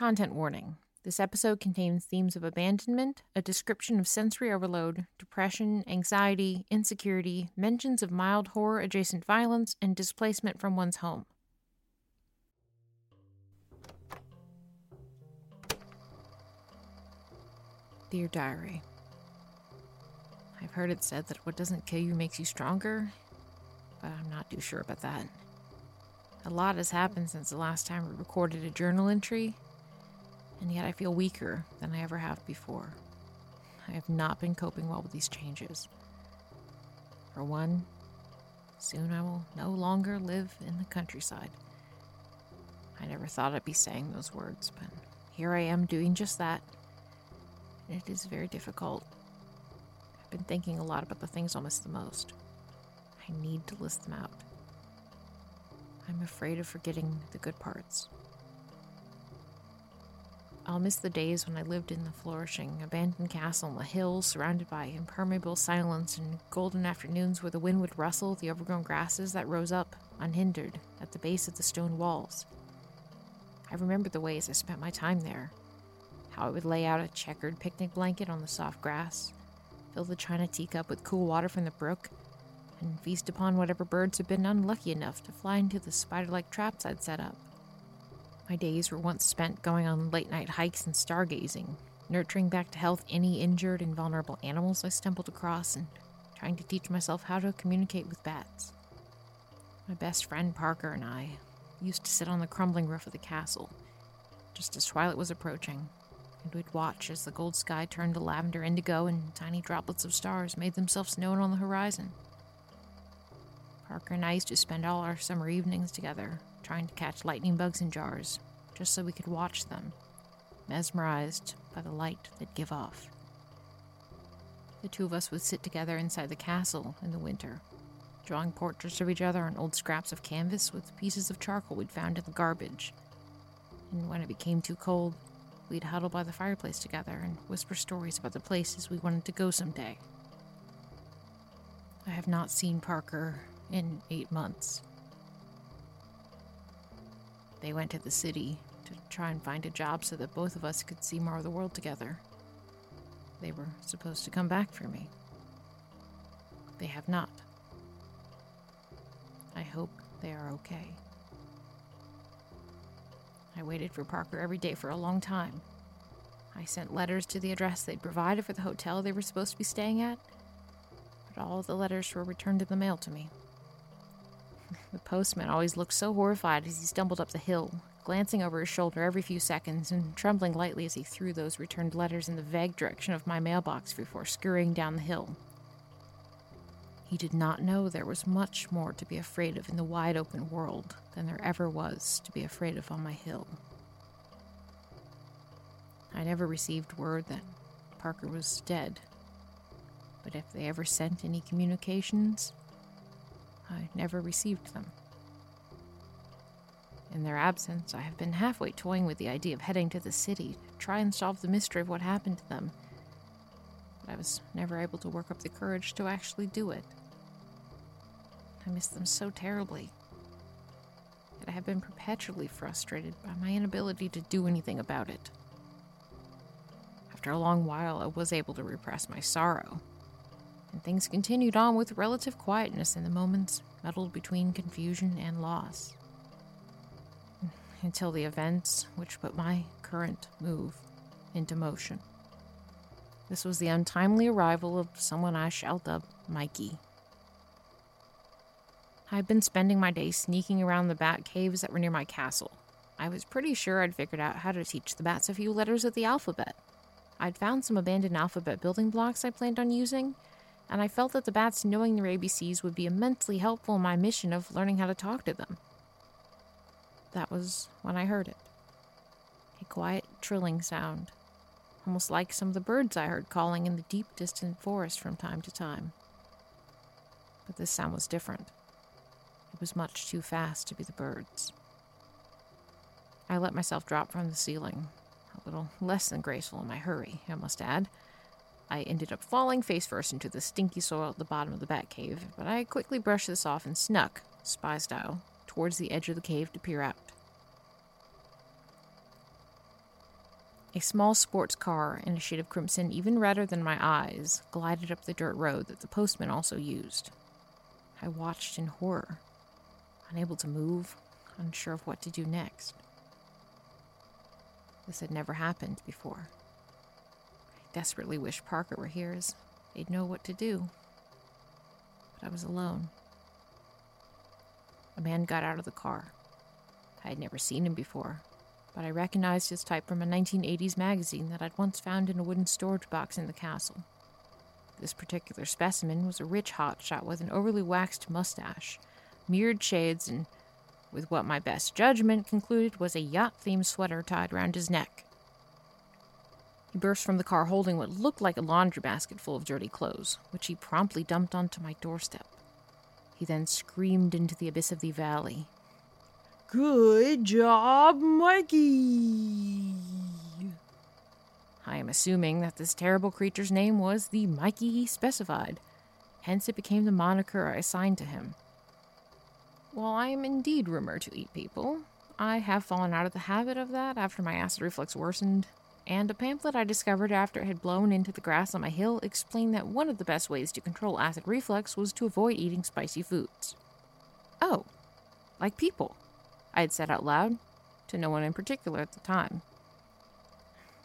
Content warning. This episode contains themes of abandonment, a description of sensory overload, depression, anxiety, insecurity, mentions of mild horror adjacent violence, and displacement from one's home. Dear Diary, I've heard it said that what doesn't kill you makes you stronger, but I'm not too sure about that. A lot has happened since the last time we recorded a journal entry, and yet I feel weaker than I ever have before. I have not been coping well with these changes. For one, soon I will no longer live in the countryside. I never thought I'd be saying those words, but here I am doing just that. It is very difficult. I've been thinking a lot about the things I'll miss the most. I need to list them out. I'm afraid of forgetting the good parts. I'll miss the days when I lived in the flourishing, abandoned castle on the hill, surrounded by impermeable silence and golden afternoons where the wind would rustle the overgrown grasses that rose up, unhindered, at the base of the stone walls. I remember the ways I spent my time there. How I would lay out a checkered picnic blanket on the soft grass, fill the china teacup with cool water from the brook, and feast upon whatever birds had been unlucky enough to fly into the spider like traps I'd set up. My days were once spent going on late night hikes and stargazing, nurturing back to health any injured and vulnerable animals I stumbled across, and trying to teach myself how to communicate with bats. My best friend Parker and I used to sit on the crumbling roof of the castle, just as twilight was approaching, and we'd watch as the gold sky turned to lavender indigo and tiny droplets of stars made themselves known on the horizon. Parker and I used to spend all our summer evenings together, trying to catch lightning bugs in jars, just so we could watch them, mesmerized by the light they'd give off. The two of us would sit together inside the castle in the winter, drawing portraits of each other on old scraps of canvas with pieces of charcoal we'd found in the garbage. And when it became too cold, we'd huddle by the fireplace together and whisper stories about the places we wanted to go someday. I have not seen Parker in eight months. They went to the city to try and find a job so that both of us could see more of the world together. They were supposed to come back for me. They have not. I hope they are okay. I waited for Parker every day for a long time. I sent letters to the address they'd provided for the hotel they were supposed to be staying at, but all the letters were returned in the mail to me. The postman always looked so horrified as he stumbled up the hill, glancing over his shoulder every few seconds and trembling lightly as he threw those returned letters in the vague direction of my mailbox before scurrying down the hill. He did not know there was much more to be afraid of in the wide open world than there ever was to be afraid of on my hill. I never received word that Parker was dead, but if they ever sent any communications, I never received them. In their absence, I have been halfway toying with the idea of heading to the city to try and solve the mystery of what happened to them, but I was never able to work up the courage to actually do it. I miss them so terribly that I have been perpetually frustrated by my inability to do anything about it. After a long while, I was able to repress my sorrow and things continued on with relative quietness in the moments muddled between confusion and loss. Until the events which put my current move into motion. This was the untimely arrival of someone I shall dub Mikey. I'd been spending my days sneaking around the bat caves that were near my castle. I was pretty sure I'd figured out how to teach the bats a few letters of the alphabet. I'd found some abandoned alphabet building blocks I planned on using, and I felt that the bats knowing their ABCs would be immensely helpful in my mission of learning how to talk to them. That was when I heard it a quiet, trilling sound, almost like some of the birds I heard calling in the deep, distant forest from time to time. But this sound was different. It was much too fast to be the birds. I let myself drop from the ceiling, a little less than graceful in my hurry, I must add I ended up falling face first into the stinky soil at the bottom of the bat cave, but I quickly brushed this off and snuck, spy style, towards the edge of the cave to peer out. A small sports car in a shade of crimson, even redder than my eyes, glided up the dirt road that the postman also used. I watched in horror, unable to move, unsure of what to do next. This had never happened before. Desperately wished Parker were here, as they'd know what to do. But I was alone. A man got out of the car. I had never seen him before, but I recognized his type from a 1980s magazine that I'd once found in a wooden storage box in the castle. This particular specimen was a rich hotshot with an overly waxed mustache, mirrored shades, and with what my best judgment concluded was a yacht themed sweater tied round his neck. He burst from the car holding what looked like a laundry basket full of dirty clothes, which he promptly dumped onto my doorstep. He then screamed into the abyss of the valley. Good job, Mikey! I am assuming that this terrible creature's name was the Mikey he specified. Hence, it became the moniker I assigned to him. While I am indeed rumored to eat people, I have fallen out of the habit of that after my acid reflux worsened, and a pamphlet I discovered after it had blown into the grass on my hill explained that one of the best ways to control acid reflux was to avoid eating spicy foods. Oh, like people, I had said out loud, to no one in particular at the time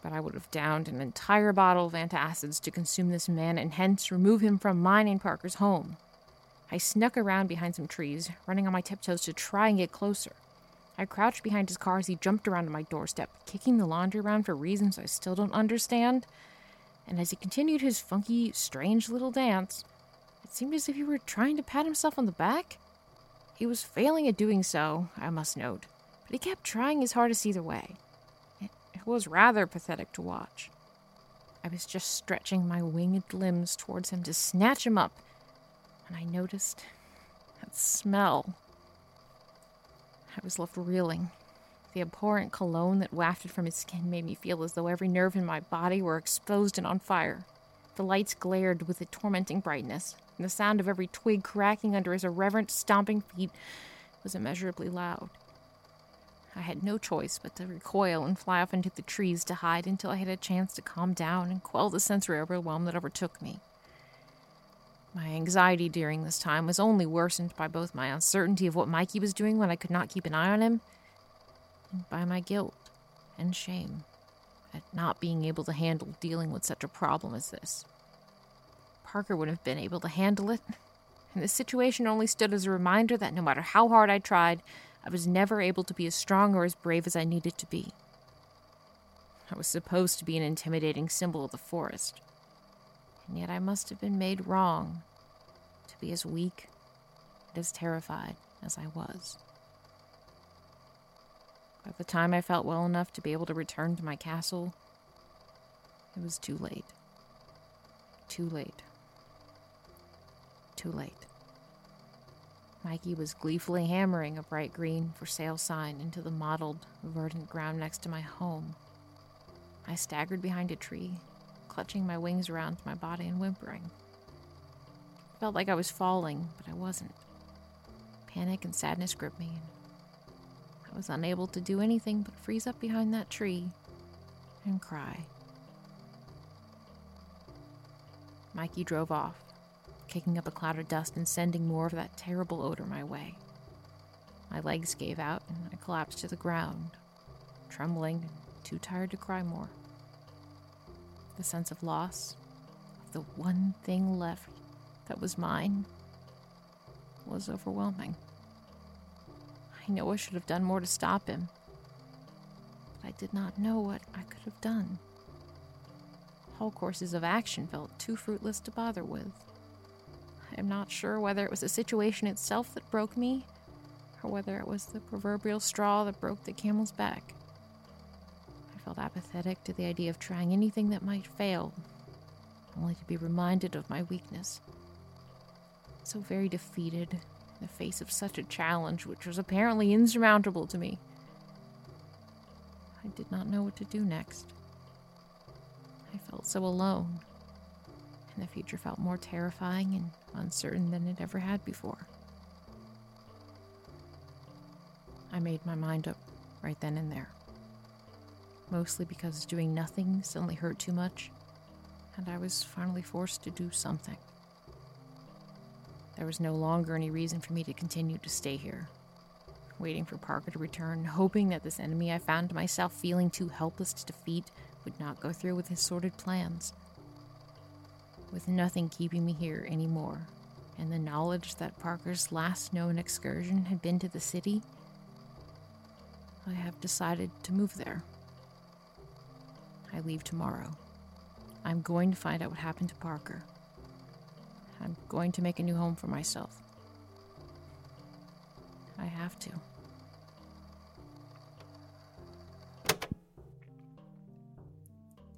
but I would have downed an entire bottle of antacids to consume this man and hence remove him from mine and Parker's home. I snuck around behind some trees, running on my tiptoes to try and get closer. I crouched behind his car as he jumped around my doorstep, kicking the laundry around for reasons I still don't understand. And as he continued his funky, strange little dance, it seemed as if he were trying to pat himself on the back. He was failing at doing so, I must note, but he kept trying his hardest either way It was rather pathetic to watch. I was just stretching my winged limbs towards him to snatch him up, and I noticed that smell. I was left reeling. The abhorrent cologne that wafted from his skin made me feel as though every nerve in my body were exposed and on fire. The lights glared with a tormenting brightness, and the sound of every twig cracking under his irreverent stomping feet was immeasurably loud. I had no choice but to recoil and fly off into the trees to hide until I had a chance to calm down and quell the sensory overwhelm that overtook me. My anxiety during this time was only worsened by both my uncertainty of what Mikey was doing when I could not keep an eye on him, and by my guilt and shame at not being able to handle dealing with such a problem as this. Parker would have been able to handle it, and this situation only stood as a reminder that no matter how hard I tried, I was never able to be as strong or as brave as I needed to be. I was supposed to be an intimidating symbol of the forest, and yet I must have been made wrong to be as weak and as terrified as I was. By the time I felt well enough to be able to return to my castle, it was too late. Too late. Too late. Mikey was gleefully hammering a bright green for sale sign into the mottled, verdant ground next to my home. I staggered behind a tree, clutching my wings around my body and whimpering. It felt like I was falling, but I wasn't. Panic and sadness gripped me, and I was unable to do anything but freeze up behind that tree and cry. Mikey drove off, kicking up a cloud of dust and sending more of that terrible odor my way. My legs gave out and I collapsed to the ground, trembling and too tired to cry more. The sense of loss, of the one thing left that was mine, was overwhelming. I know I should have done more to stop him, but I did not know what I could have done. Whole courses of action felt too fruitless to bother with. I am not sure whether it was the situation itself that broke me, or whether it was the proverbial straw that broke the camel's back. Felt apathetic to the idea of trying anything that might fail, only to be reminded of my weakness. So very defeated in the face of such a challenge, which was apparently insurmountable to me. I did not know what to do next. I felt so alone and the future felt more terrifying and uncertain than it ever had before. I made my mind up right then and there. Mostly because doing nothing suddenly hurt too much, and I was finally forced to do something. There was no longer any reason for me to continue to stay here, waiting for Parker to return, hoping that this enemy I found myself feeling too helpless to defeat would not go through with his sordid plans. With nothing keeping me here anymore, and the knowledge that Parker's last known excursion had been to the city, I have decided to move there. I leave tomorrow. I'm going to find out what happened to Parker. I'm going to make a new home for myself. I have to.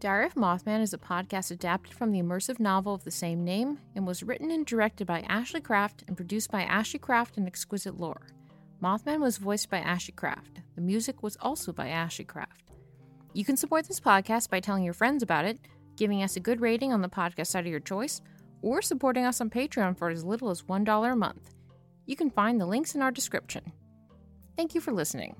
Diary of Mothman is a podcast adapted from the immersive novel of the same name and was written and directed by Ashlee Craft and produced by Ashlee Craft and Exquisite Lore. Mothman was voiced by Ashlee Craft. The music was also by Ashlee Craft. You can support this podcast by telling your friends about it, giving us a good rating on the podcast site of your choice, or supporting us on Patreon for as little as $1 a month. You can find the links in our description. Thank you for listening.